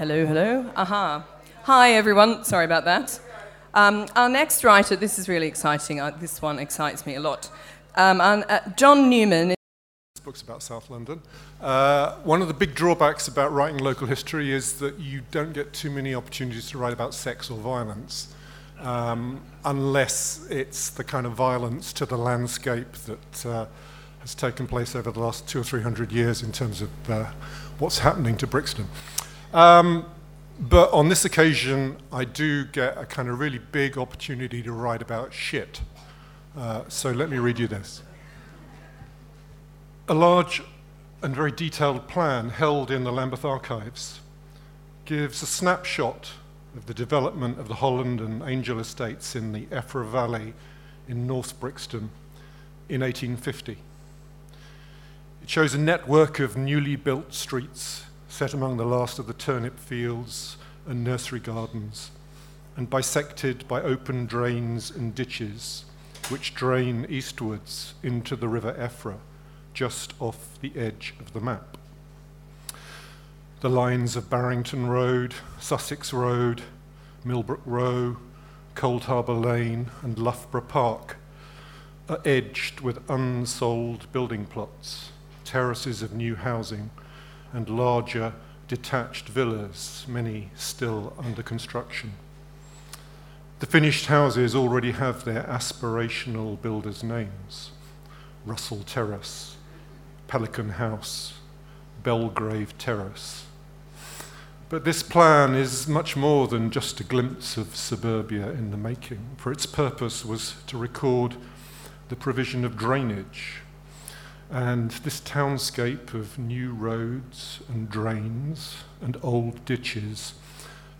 Hello, hello. Aha. Hi, everyone. Sorry about that. Um, our next writer, this is really exciting. Uh, this one excites me a lot. Um, and, uh, Jon Newman. Books about South London. Uh, one of the big drawbacks about writing local history is that you don't get too many opportunities to write about sex or violence, um, unless it's the kind of violence to the landscape that uh, has taken place over the last two or three hundred years in terms of uh, what's happening to Brixton. Um, but on this occasion, I do get a kind of really big opportunity to write about shit. Uh, so let me read you this. A large and very detailed plan held in the Lambeth archives gives a snapshot of the development of the Holland and Angel estates in the Effra Valley in North Brixton in 1850. It shows a network of newly built streets set among the last of the turnip fields and nursery gardens, and bisected by open drains and ditches which drain eastwards into the River Effra, just off the edge of the map. The lines of Barrington Road, Sussex Road, Millbrook Row, Coldharbour Lane, and Loughborough Park are edged with unsold building plots, terraces of new housing, and larger detached villas, many still under construction. The finished houses already have their aspirational builders' names Russell Terrace, Pelican House, Belgrave Terrace. But this plan is much more than just a glimpse of suburbia in the making, for its purpose was to record the provision of drainage and this townscape of new roads and drains and old ditches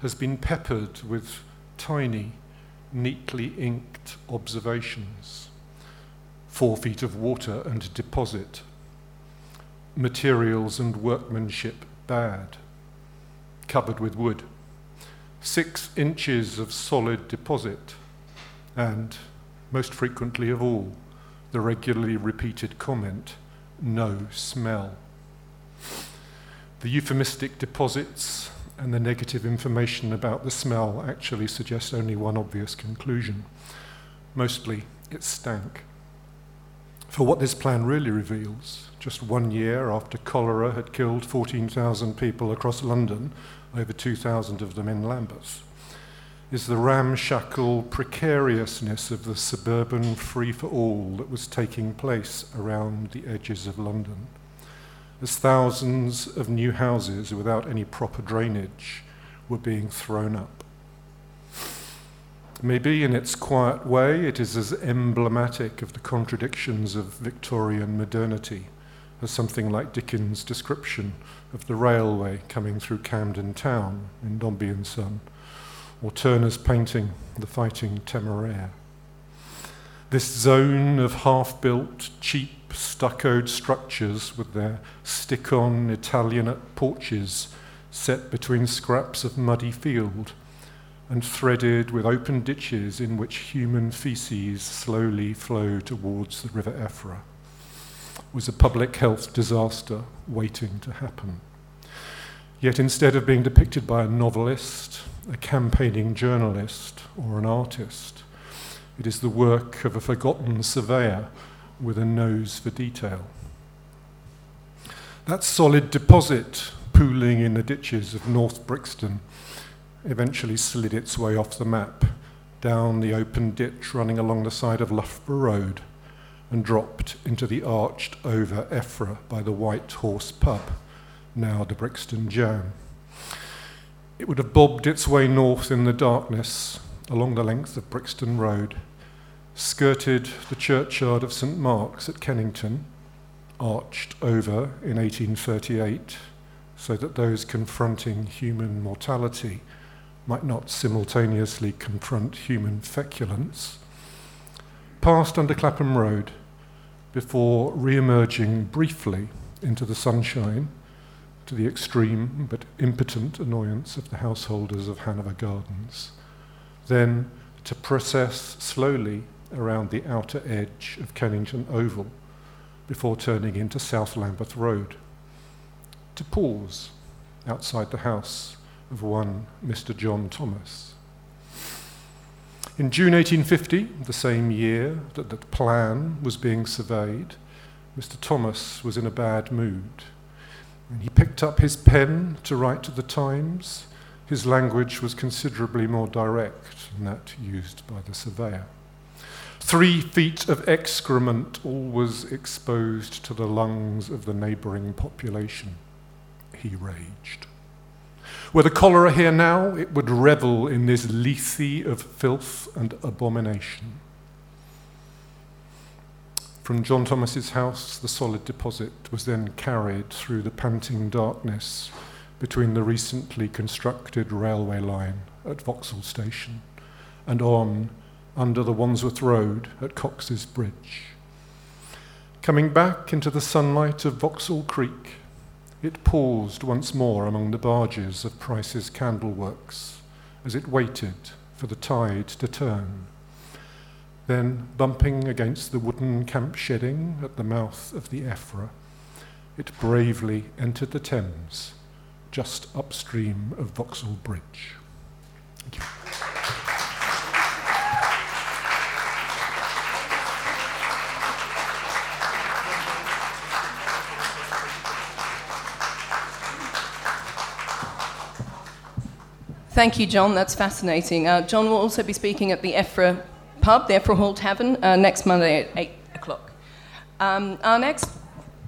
has been peppered with tiny, neatly inked observations. Four feet of water and deposit. Materials and workmanship bad. Covered with wood. Six inches of solid deposit. And, most frequently of all, the regularly repeated comment no smell. The euphemistic deposits and the negative information about the smell actually suggest only one obvious conclusion. Mostly, it stank. For what this plan really reveals, just one year after cholera had killed 14,000 people across London, over 2,000 of them in Lambeth, is the ramshackle precariousness of the suburban free for all that was taking place around the edges of London. As thousands of new houses without any proper drainage were being thrown up. Maybe in its quiet way, it is as emblematic of the contradictions of Victorian modernity as something like Dickens' description of the railway coming through Camden Town in Dombey and Son or Turner's painting, The Fighting Temeraire. This zone of half built, cheap, stuccoed structures with their stick on Italianate porches set between scraps of muddy field and threaded with open ditches in which human feces slowly flow towards the River Effra was a public health disaster waiting to happen. Yet instead of being depicted by a novelist, a campaigning journalist, or an artist, it is the work of a forgotten surveyor with a nose for detail. That solid deposit pooling in the ditches of North Brixton eventually slid its way off the map down the open ditch running along the side of Loughborough Road and dropped into the arched over Effra by the White Horse pub now the Brixton Jamm. It would have bobbed its way north in the darkness along the length of Brixton Road, skirted the churchyard of St Mark's at Kennington, arched over in 1838 so that those confronting human mortality might not simultaneously confront human feculence, passed under Clapham Road before re emerging briefly into the sunshine to the extreme but impotent annoyance of the householders of Hanover Gardens, then to process slowly around the outer edge of Kennington Oval before turning into South Lambeth Road, to pause outside the house of one Mr. John Thomas. In June 1850, the same year that the plan was being surveyed, Mr. Thomas was in a bad mood. And he picked up his pen to write to the Times. His language was considerably more direct than that used by the surveyor. Three feet of excrement always exposed to the lungs of the neighbouring population. He raged. Were the cholera here now, it would revel in this lethe of filth and abomination. From John Thomas's house, the solid deposit was then carried through the panting darkness between the recently constructed railway line at Vauxhall Station and on under the Wandsworth Road at Cox's Bridge. Coming back into the sunlight of Vauxhall Creek, it paused once more among the barges of Price's Candleworks as it waited for the tide to turn. Then, bumping against the wooden camp shedding at the mouth of the Effra, it bravely entered the Thames just upstream of Vauxhall Bridge. Thank you. Thank you, Jon. That's fascinating. Uh, Jon will also be speaking at the Effra pub, the Effra Hall Tavern, uh, next Monday at 8 o'clock. Um, our, next,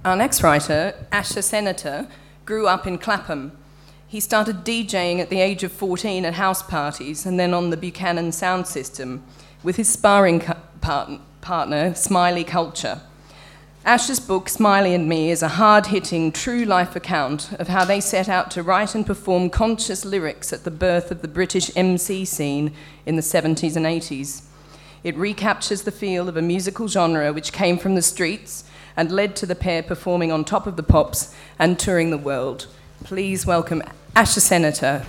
our next writer, Asher Senator, grew up in Clapham. He started DJing at the age of 14 at house parties and then on the Buchanan sound system with his sparring part- partner, Smiley Culture. Asher's book, Smiley and Me, is a hard hitting, true life account of how they set out to write and perform conscious lyrics at the birth of the British MC scene in the 70s and 80s. It recaptures the feel of a musical genre which came from the streets and led to the pair performing on Top of the Pops and touring the world. Please welcome Asher Senator.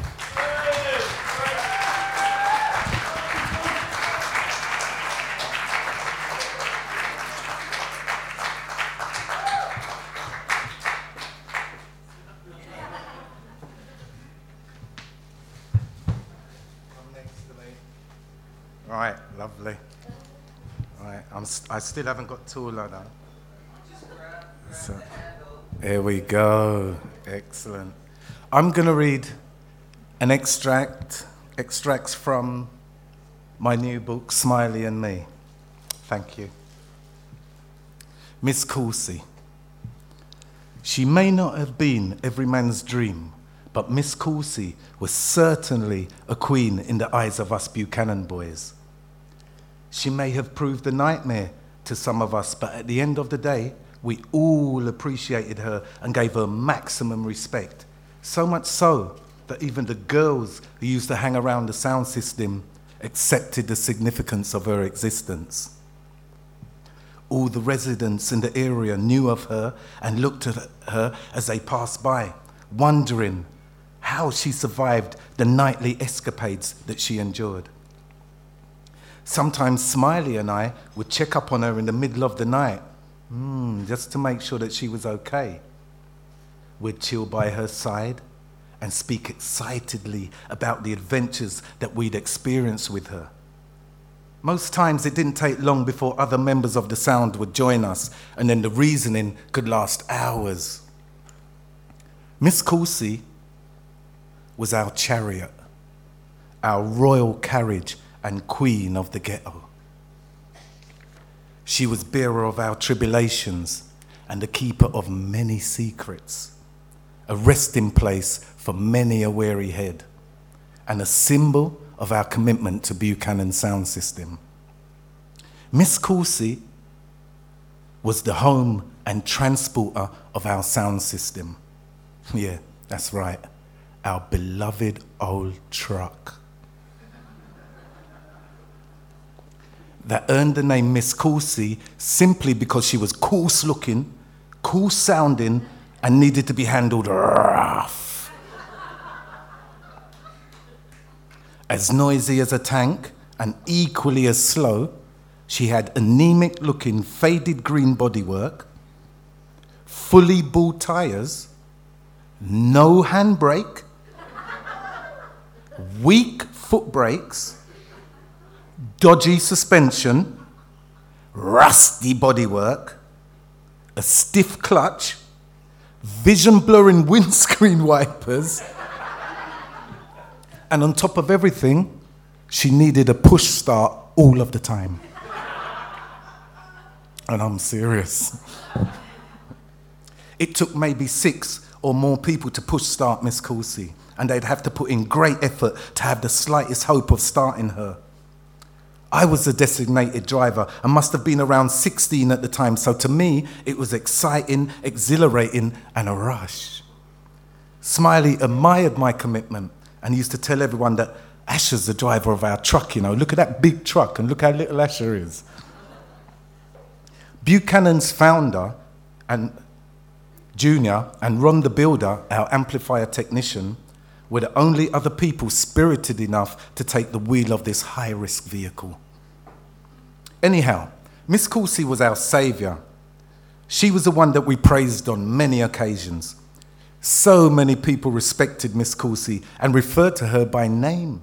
I still haven't got taller though. So, here we go. Excellent. I'm going to read an extract, extracts from my new book, Smiley and Me. Thank you. Miss Courcy. She may not have been every man's dream, but Miss Courcy was certainly a queen in the eyes of us Buchanan boys. She may have proved a nightmare to some of us, but at the end of the day, we all appreciated her and gave her maximum respect. So much so that even the girls who used to hang around the sound system accepted the significance of her existence. All the residents in the area knew of her and looked at her as they passed by, wondering how she survived the nightly escapades that she endured. Sometimes Smiley and I would check up on her in the middle of the night, mm, just to make sure that she was okay. We'd chill by her side and speak excitedly about the adventures that we'd experienced with her. Most times it didn't take long before other members of the sound would join us, and then the reasoning could last hours. Miss Courcy was our chariot, our royal carriage and queen of the ghetto. She was bearer of our tribulations and the keeper of many secrets, a resting place for many a weary head, and a symbol of our commitment to Buchanan sound system. Miss Courcy was the home and transporter of our sound system. Yeah, that's right, our beloved old truck. That earned the name Miss Courcy simply because she was coarse looking, cool sounding, and needed to be handled rough. as noisy as a tank and equally as slow, she had anemic looking, faded green bodywork, fully bald tires, no handbrake, weak foot brakes, dodgy suspension, rusty bodywork, a stiff clutch, vision blurring windscreen wipers, and on top of everything, she needed a push start all of the time. And I'm serious. It took maybe six or more people to push start Miss Coulsey, and they'd have to put in great effort to have the slightest hope of starting her. I was the designated driver and must have been around 16 at the time, so to me, it was exciting, exhilarating, and a rush. Smiley admired my commitment and used to tell everyone that Asher's the driver of our truck, you know. Look at that big truck and look how little Asher is. Buchanan's founder and junior and Ron the builder, our amplifier technician, were the only other people spirited enough to take the wheel of this high risk vehicle. Anyhow, Miss Coulsey was our saviour. She was the one that we praised on many occasions. So many people respected Miss Coulsey and referred to her by name.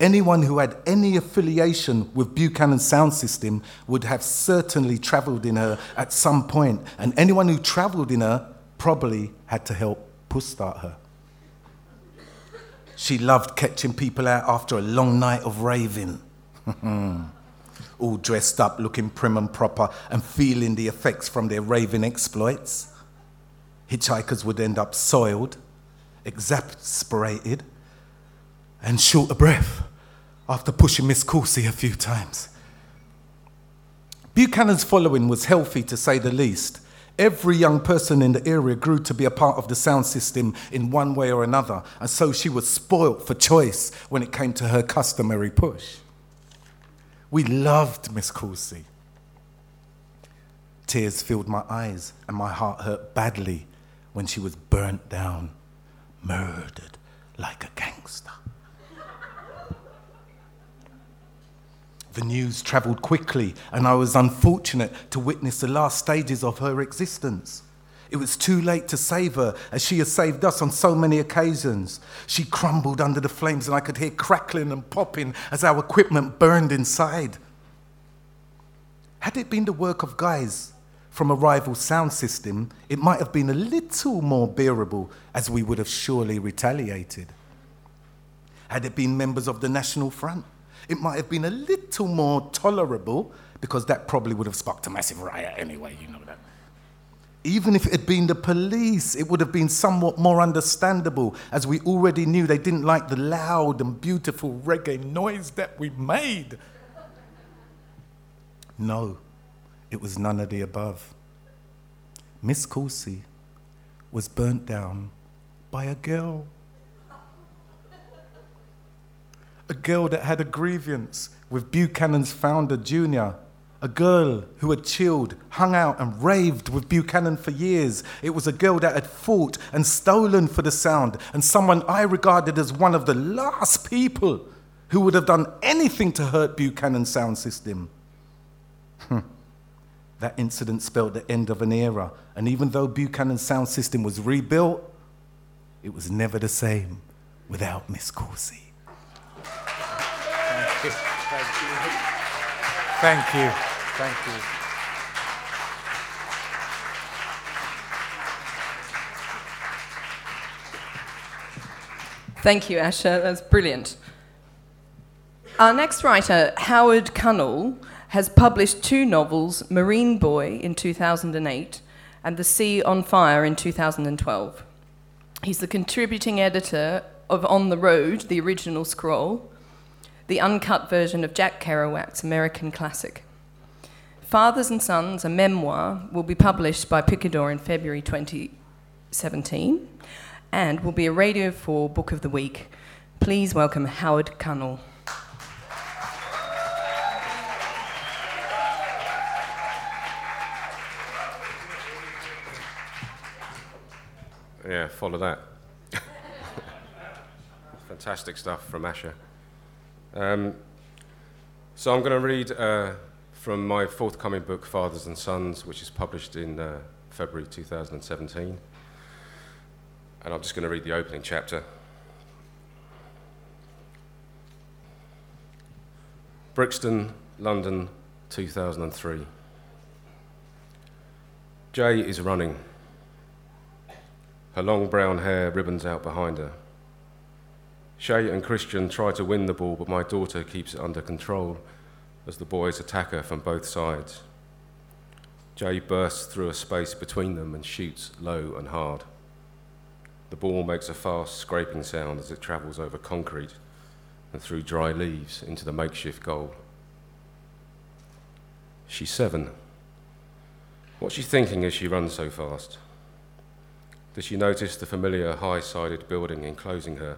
Anyone who had any affiliation with Buchanan Sound System would have certainly travelled in her at some point, and anyone who travelled in her probably had to help push start her. She loved catching people out after a long night of raving. all dressed up, looking prim and proper, and feeling the effects from their raving exploits. Hitchhikers would end up soiled, exasperated, and short of breath after pushing Miss Coulsey a few times. Buchanan's following was healthy to say the least. Every young person in the area grew to be a part of the sound system in one way or another, and so she was spoilt for choice when it came to her customary push. We loved Miss Coulsey. Tears filled my eyes, and my heart hurt badly when she was burnt down, murdered like a gangster. The news travelled quickly, and I was unfortunate to witness the last stages of her existence. It was too late to save her, as she has saved us on so many occasions. She crumbled under the flames, and I could hear crackling and popping as our equipment burned inside. Had it been the work of guys from a rival sound system, it might have been a little more bearable, as we would have surely retaliated. Had it been members of the National Front, it might have been a little more tolerable, because that probably would have sparked a massive riot anyway, you know that. Even if it had been the police, it would have been somewhat more understandable, as we already knew they didn't like the loud and beautiful reggae noise that we made. No, it was none of the above. Miss Coulsey was burnt down by a girl. A girl that had a grievance with Buchanan's founder, Junior, a girl who had chilled, hung out, and raved with Buchanan for years. It was a girl that had fought and stolen for the sound, and someone I regarded as one of the last people who would have done anything to hurt Buchanan's sound system. Hmm. that incident spelled the end of an era, and even though Buchanan's sound system was rebuilt, it was never the same without Miss Coulsey. Thank you. Thank you. Thank you. Thank you. Thank you, Asher. That's brilliant. Our next writer, Howard Cunnell, has published two novels Marine Boy in 2008 and The Sea on Fire in 2012. He's the contributing editor of On the Road, the original scroll, the uncut version of Jack Kerouac's American classic. Fathers and Sons, a memoir, will be published by Picador in February 2017 and will be a Radio 4 Book of the Week. Please welcome Howard Cunnell. Yeah, follow that. Fantastic stuff from Asher. Um, so I'm going to read uh, from my forthcoming book, Fathers and Sons, which is published in uh, February 2017. And I'm just going to read the opening chapter. Brixton, London, 2003. Jay is running. Her long brown hair ribbons out behind her. Shay and Christian try to win the ball, but my daughter keeps it under control as the boys attack her from both sides. Jay bursts through a space between them and shoots low and hard. The ball makes a fast scraping sound as it travels over concrete and through dry leaves into the makeshift goal. She's seven. What's she thinking as she runs so fast? Does she notice the familiar high sided building enclosing her,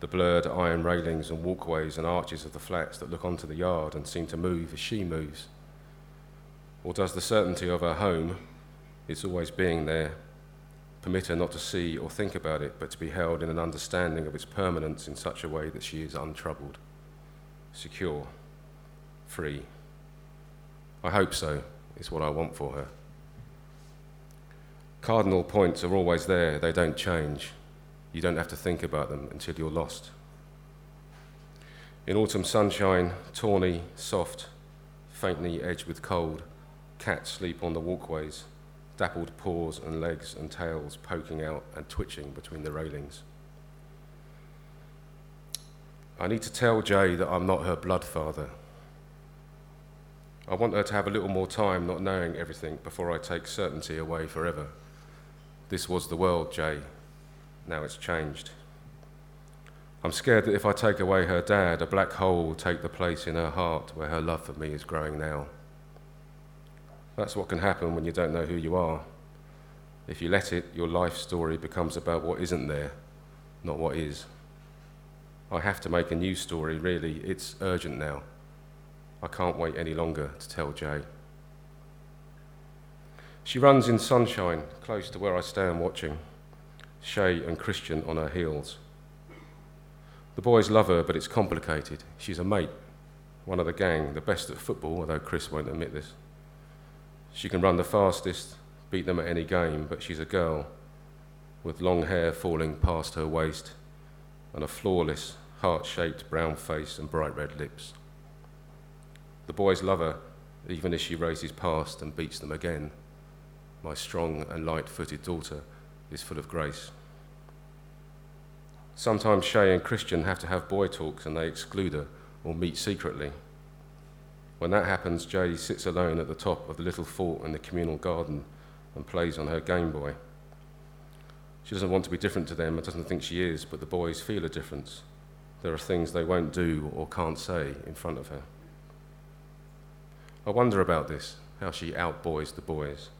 the blurred iron railings and walkways and arches of the flats that look onto the yard and seem to move as she moves? Or does the certainty of her home, its always being there, permit her not to see or think about it, but to be held in an understanding of its permanence in such a way that she is untroubled, secure, free? I hope so, is what I want for her. Cardinal points are always there, they don't change. You don't have to think about them until you're lost. In autumn sunshine, tawny, soft, faintly edged with cold, cats sleep on the walkways, dappled paws and legs and tails poking out and twitching between the railings. I need to tell Jay that I'm not her blood father. I want her to have a little more time not knowing everything before I take certainty away forever. This was the world, Jay. Now it's changed. I'm scared that if I take away her dad, a black hole will take the place in her heart where her love for me is growing now. That's what can happen when you don't know who you are. If you let it, your life story becomes about what isn't there, not what is. I have to make a new story, really. It's urgent now. I can't wait any longer to tell Jay. She runs in sunshine, close to where I stand watching, Shay and Christian on her heels. The boys love her, but it's complicated. She's a mate, one of the gang, the best at football, although Chris won't admit this. She can run the fastest, beat them at any game, but she's a girl with long hair falling past her waist and a flawless, heart shaped brown face and bright red lips. The boys love her, even as she races past and beats them again my strong and light footed daughter, is full of grace. Sometimes Shay and Christian have to have boy talks and they exclude her or meet secretly. When that happens, Jay sits alone at the top of the little fort in the communal garden and plays on her Game Boy. She doesn't want to be different to them and doesn't think she is, but the boys feel a difference. There are things they won't do or can't say in front of her. I wonder about this, how she outboys the boys.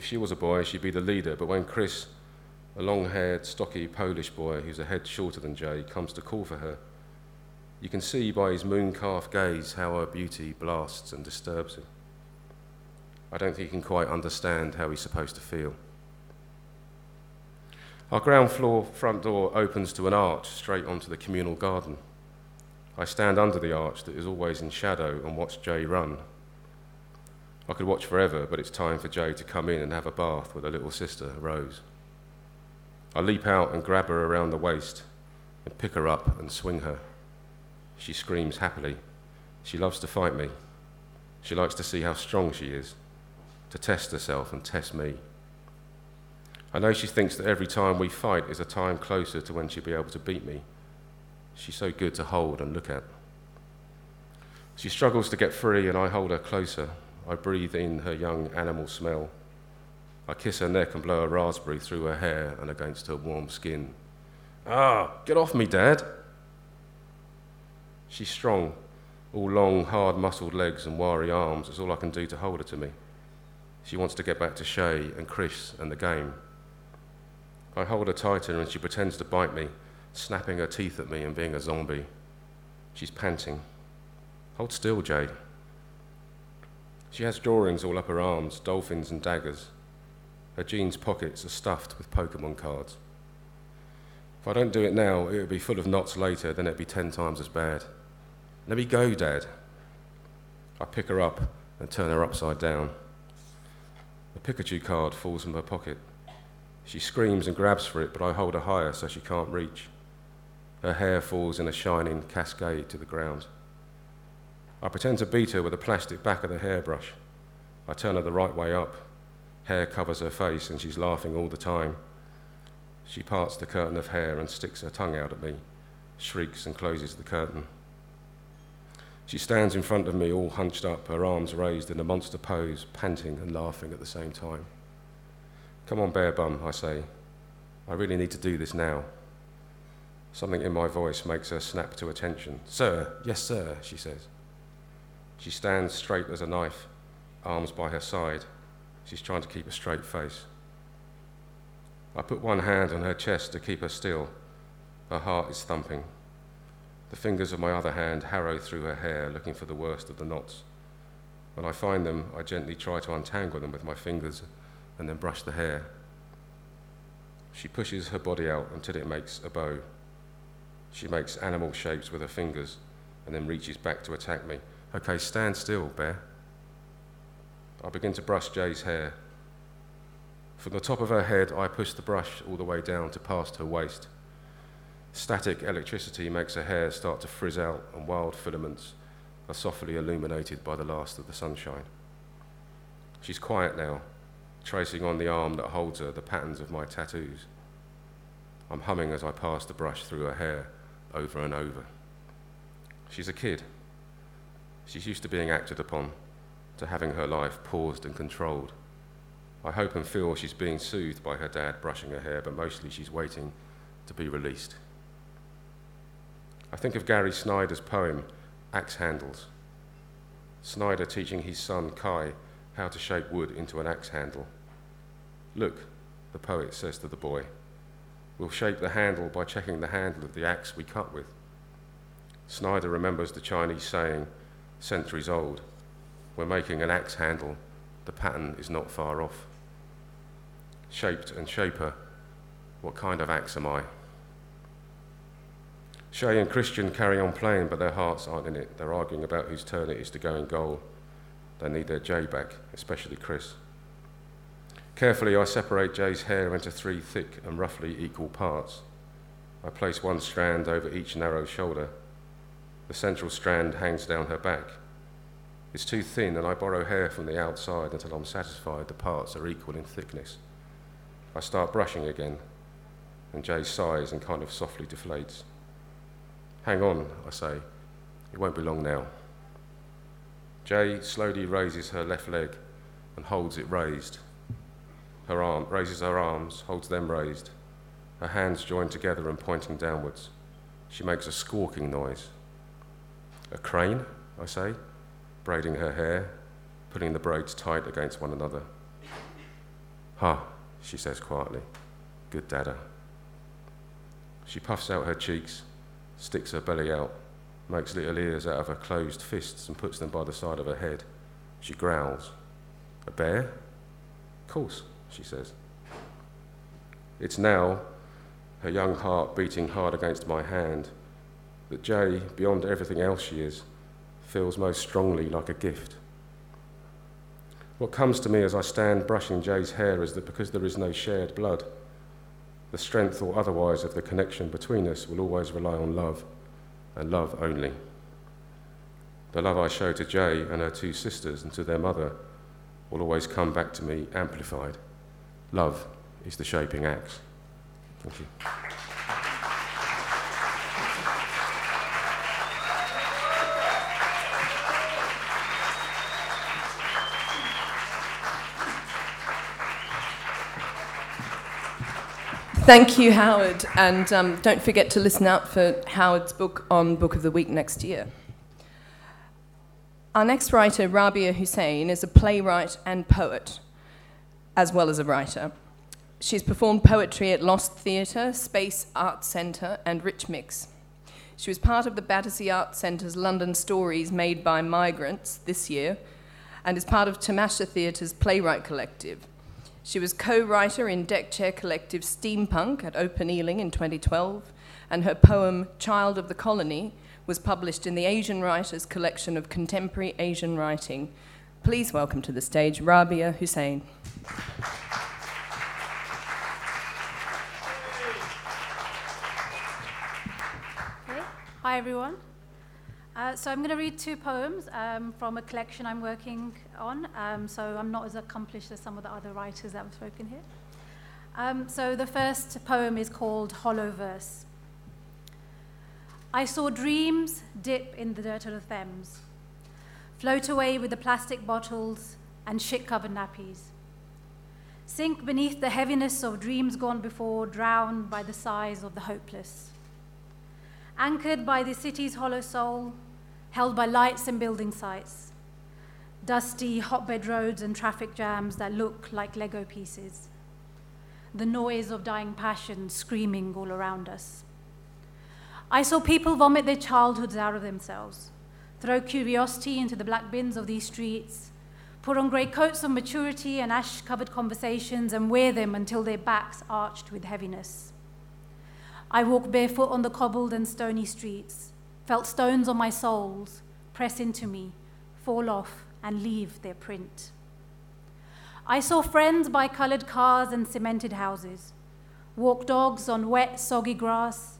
If she was a boy, she'd be the leader, but when Chris, a long haired, stocky Polish boy who's a head shorter than Jay, comes to call for her, you can see by his moon calf gaze how her beauty blasts and disturbs him. I don't think he can quite understand how he's supposed to feel. Our ground floor front door opens to an arch straight onto the communal garden. I stand under the arch that is always in shadow and watch Jay run. I could watch forever, but it's time for Jay to come in and have a bath with her little sister, Rose. I leap out and grab her around the waist and pick her up and swing her. She screams happily. She loves to fight me. She likes to see how strong she is, to test herself and test me. I know she thinks that every time we fight is a time closer to when she'll be able to beat me. She's so good to hold and look at. She struggles to get free, and I hold her closer I breathe in her young animal smell. I kiss her neck and blow a raspberry through her hair and against her warm skin. Ah, get off me, Dad. She's strong, all long, hard muscled legs and wiry arms. It's all I can do to hold her to me. She wants to get back to Shay and Chris and the game. I hold her tighter and she pretends to bite me, snapping her teeth at me and being a zombie. She's panting. Hold still, Jay. She has drawings all up her arms, dolphins and daggers. Her jeans pockets are stuffed with Pokemon cards. If I don't do it now, it will be full of knots later, then it'll be ten times as bad. Let me go, Dad. I pick her up and turn her upside down. A Pikachu card falls from her pocket. She screams and grabs for it, but I hold her higher so she can't reach. Her hair falls in a shining cascade to the ground. I pretend to beat her with the plastic back of the hairbrush. I turn her the right way up. Hair covers her face, and she's laughing all the time. She parts the curtain of hair and sticks her tongue out at me, shrieks and closes the curtain. She stands in front of me, all hunched up, her arms raised in a monster pose, panting and laughing at the same time. Come on, bare bum, I say. I really need to do this now. Something in my voice makes her snap to attention. Sir, yes, sir, she says. She stands straight as a knife, arms by her side. She's trying to keep a straight face. I put one hand on her chest to keep her still. Her heart is thumping. The fingers of my other hand harrow through her hair, looking for the worst of the knots. When I find them, I gently try to untangle them with my fingers and then brush the hair. She pushes her body out until it makes a bow. She makes animal shapes with her fingers and then reaches back to attack me. Okay, stand still, Bear. I begin to brush Jay's hair. From the top of her head, I push the brush all the way down to past her waist. Static electricity makes her hair start to frizz out, and wild filaments are softly illuminated by the last of the sunshine. She's quiet now, tracing on the arm that holds her the patterns of my tattoos. I'm humming as I pass the brush through her hair over and over. She's a kid. She's used to being acted upon, to having her life paused and controlled. I hope and feel she's being soothed by her dad brushing her hair, but mostly she's waiting to be released. I think of Gary Snyder's poem, Axe Handles. Snyder teaching his son Kai how to shape wood into an axe handle. Look, the poet says to the boy, we'll shape the handle by checking the handle of the axe we cut with. Snyder remembers the Chinese saying, centuries old, we're making an axe handle, the pattern is not far off. Shaped and shaper, what kind of axe am I? Shay and Christian carry on playing, but their hearts aren't in it. They're arguing about whose turn it is to go in goal. They need their Jay back, especially Chris. Carefully, I separate Jay's hair into three thick and roughly equal parts. I place one strand over each narrow shoulder. The central strand hangs down her back. It's too thin, and I borrow hair from the outside until I'm satisfied the parts are equal in thickness. I start brushing again, and Jay sighs and kind of softly deflates. Hang on, I say. It won't be long now. Jay slowly raises her left leg and holds it raised. Her arm raises her arms, holds them raised, her hands joined together and pointing downwards. She makes a squawking noise. A crane, I say, braiding her hair, putting the braids tight against one another. Ha, she says quietly. Good dada. She puffs out her cheeks sticks her belly out, makes little ears out of her closed fists and puts them by the side of her head. She growls. A bear? Of course, she says. It's now, her young heart beating hard against my hand, that Jay, beyond everything else she is, feels most strongly like a gift. What comes to me as I stand brushing Jay's hair is that because there is no shared blood, the strength or otherwise of the connection between us will always rely on love, and love only. The love I show to Jay and her two sisters and to their mother will always come back to me amplified. Love is the shaping axe. Thank you. Thank you, Howard. And um, don't forget to listen out for Howard's book on Book of the Week next year. Our next writer, Rabiah Hussain, is a playwright and poet, as well as a writer. She's performed poetry at Lost Theatre, Space Arts Centre, and Rich Mix. She was part of the Battersea Arts Centre's London Stories Made by Migrants this year, and is part of Tamasha Theatre's Playwright Collective. She was co writer in Deck Chair Collective Steampunk at Open Ealing in 2012, and her poem Child of the Colony was published in the Asian Writers Collection of Contemporary Asian Writing. Please welcome to the stage Rabiah Hussain. Hi, everyone. Uh, so I'm going to read two poems um, from a collection I'm working on. Um, so I'm not as accomplished as some of the other writers that have spoken here. Um, so the first poem is called Hollow Verse. I saw dreams dip in the dirt of the Thames, float away with the plastic bottles and shit covered nappies, sink beneath the heaviness of dreams gone before, drowned by the sighs of the hopeless. Anchored by the city's hollow soul, held by lights and building sites, dusty hotbed roads and traffic jams that look like Lego pieces, the noise of dying passion screaming all around us. I saw people vomit their childhoods out of themselves, throw curiosity into the black bins of these streets, put on grey coats of maturity and ash covered conversations, and wear them until their backs arched with heaviness. I walked barefoot on the cobbled and stony streets, felt stones on my soles press into me, fall off, and leave their print. I saw friends buy coloured cars and cemented houses, walk dogs on wet, soggy grass,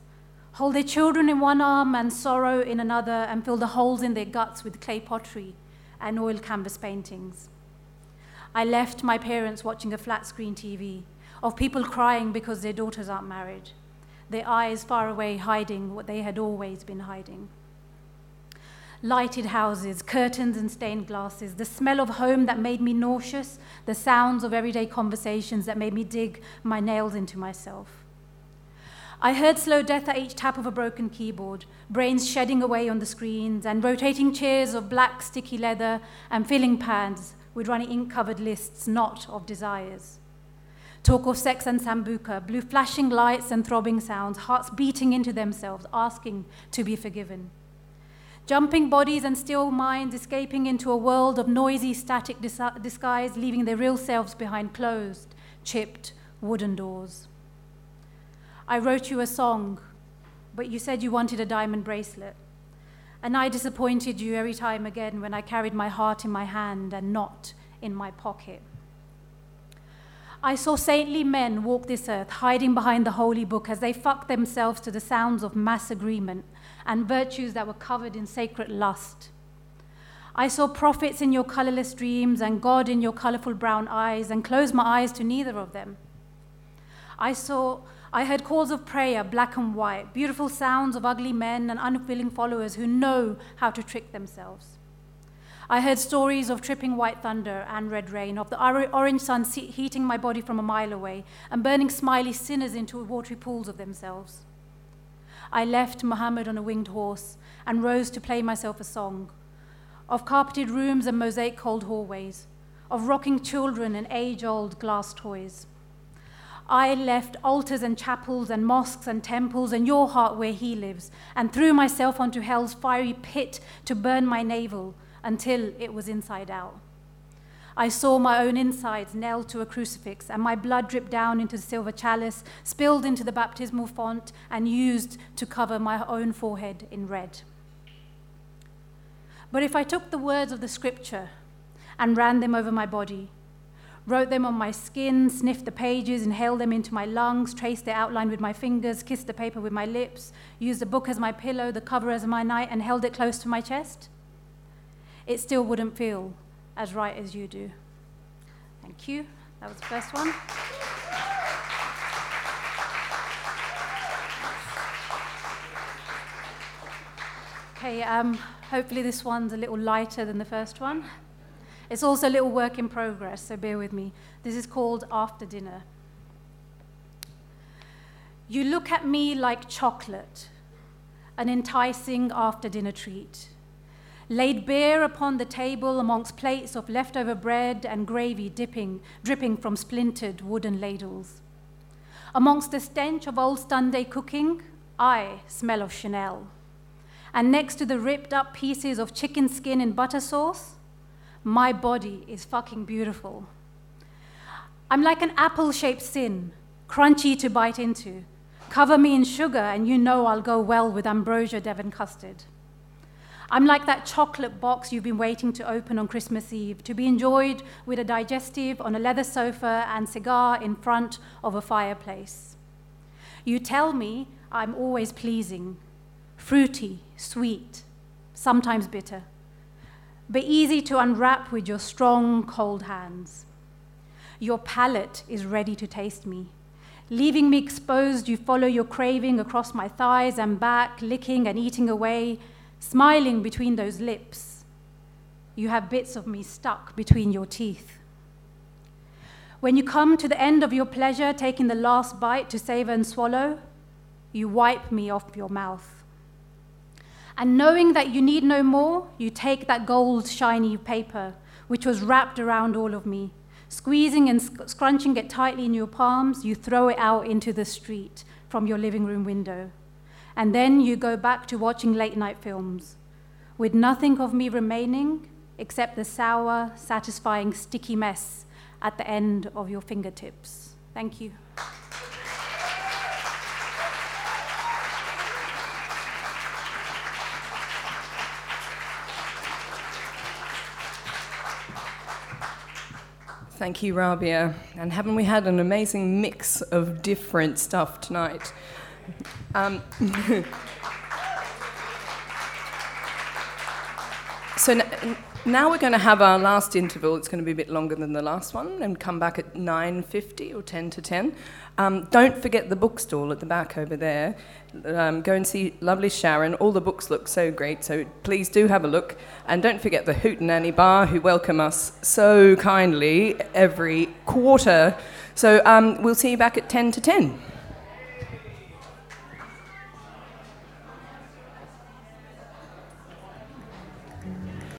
hold their children in one arm and sorrow in another, and fill the holes in their guts with clay pottery and oil canvas paintings. I left my parents watching a flat screen TV of people crying because their daughters aren't married, their eyes far away hiding what they had always been hiding. Lighted houses, curtains and stained glasses, the smell of home that made me nauseous, the sounds of everyday conversations that made me dig my nails into myself. I heard slow death at each tap of a broken keyboard, brains shedding away on the screens, and rotating chairs of black sticky leather and filling pads with running ink covered lists not of desires. Talk of sex and sambuca, blue flashing lights and throbbing sounds, hearts beating into themselves, asking to be forgiven. Jumping bodies and still minds escaping into a world of noisy, static dis- disguise, leaving their real selves behind closed, chipped wooden doors. I wrote you a song, but you said you wanted a diamond bracelet. And I disappointed you every time again when I carried my heart in my hand and not in my pocket. I saw saintly men walk this earth, hiding behind the holy book as they fucked themselves to the sounds of mass agreement and virtues that were covered in sacred lust. I saw prophets in your colorless dreams and God in your colorful brown eyes and closed my eyes to neither of them. I saw I heard calls of prayer, black and white, beautiful sounds of ugly men and unwilling followers who know how to trick themselves. I heard stories of tripping white thunder and red rain, of the orange sun heating my body from a mile away and burning smiley sinners into watery pools of themselves. I left Muhammad on a winged horse and rose to play myself a song of carpeted rooms and mosaic cold hallways, of rocking children and age old glass toys. I left altars and chapels and mosques and temples and your heart where he lives, and threw myself onto hell's fiery pit to burn my navel until it was inside out. I saw my own insides nailed to a crucifix, and my blood dripped down into the silver chalice, spilled into the baptismal font, and used to cover my own forehead in red. But if I took the words of the scripture and ran them over my body, wrote them on my skin, sniffed the pages, inhaled them into my lungs, traced their outline with my fingers, kissed the paper with my lips, used the book as my pillow, the cover as my night, and held it close to my chest, it still wouldn't feel as right as you do. Thank you. That was the first one. Okay, um, hopefully this one's a little lighter than the first one. It's also a little work in progress, so bear with me. This is called After Dinner. You look at me like chocolate, an enticing after dinner treat, laid bare upon the table amongst plates of leftover bread and gravy dipping, dripping from splintered wooden ladles. Amongst the stench of old Sunday cooking, I smell of Chanel. And next to the ripped up pieces of chicken skin in butter sauce, my body is fucking beautiful. I'm like an apple shaped sin, crunchy to bite into. Cover me in sugar, and you know I'll go well with ambrosia Devon custard. I'm like that chocolate box you've been waiting to open on Christmas Eve, to be enjoyed with a digestive on a leather sofa and cigar in front of a fireplace. You tell me I'm always pleasing, fruity, sweet, sometimes bitter, but easy to unwrap with your strong, cold hands. Your palate is ready to taste me. Leaving me exposed, you follow your craving across my thighs and back, licking and eating away, smiling between those lips. You have bits of me stuck between your teeth. When you come to the end of your pleasure, taking the last bite to savor and swallow, you wipe me off your mouth. And knowing that you need no more, you take that gold shiny paper, which was wrapped around all of me, Squeezing and scrunching it tightly in your palms, you throw it out into the street from your living room window. And then you go back to watching late night films, with nothing of me remaining except the sour, satisfying, sticky mess at the end of your fingertips. Thank you. Thank you, Rabiah. And haven't we had an amazing mix of different stuff tonight? Um, so n- now we're going to have our last interval. It's going to be a bit longer than the last one, and come back at 9:50 or 10 to 10. Um, don't forget the bookstall at the back over there. Um, go and see lovely Sharon. All the books look so great, so please do have a look. And don't forget the Hootenanny Bar, who welcome us so kindly every quarter. So um, we'll see you back at 10 to 10.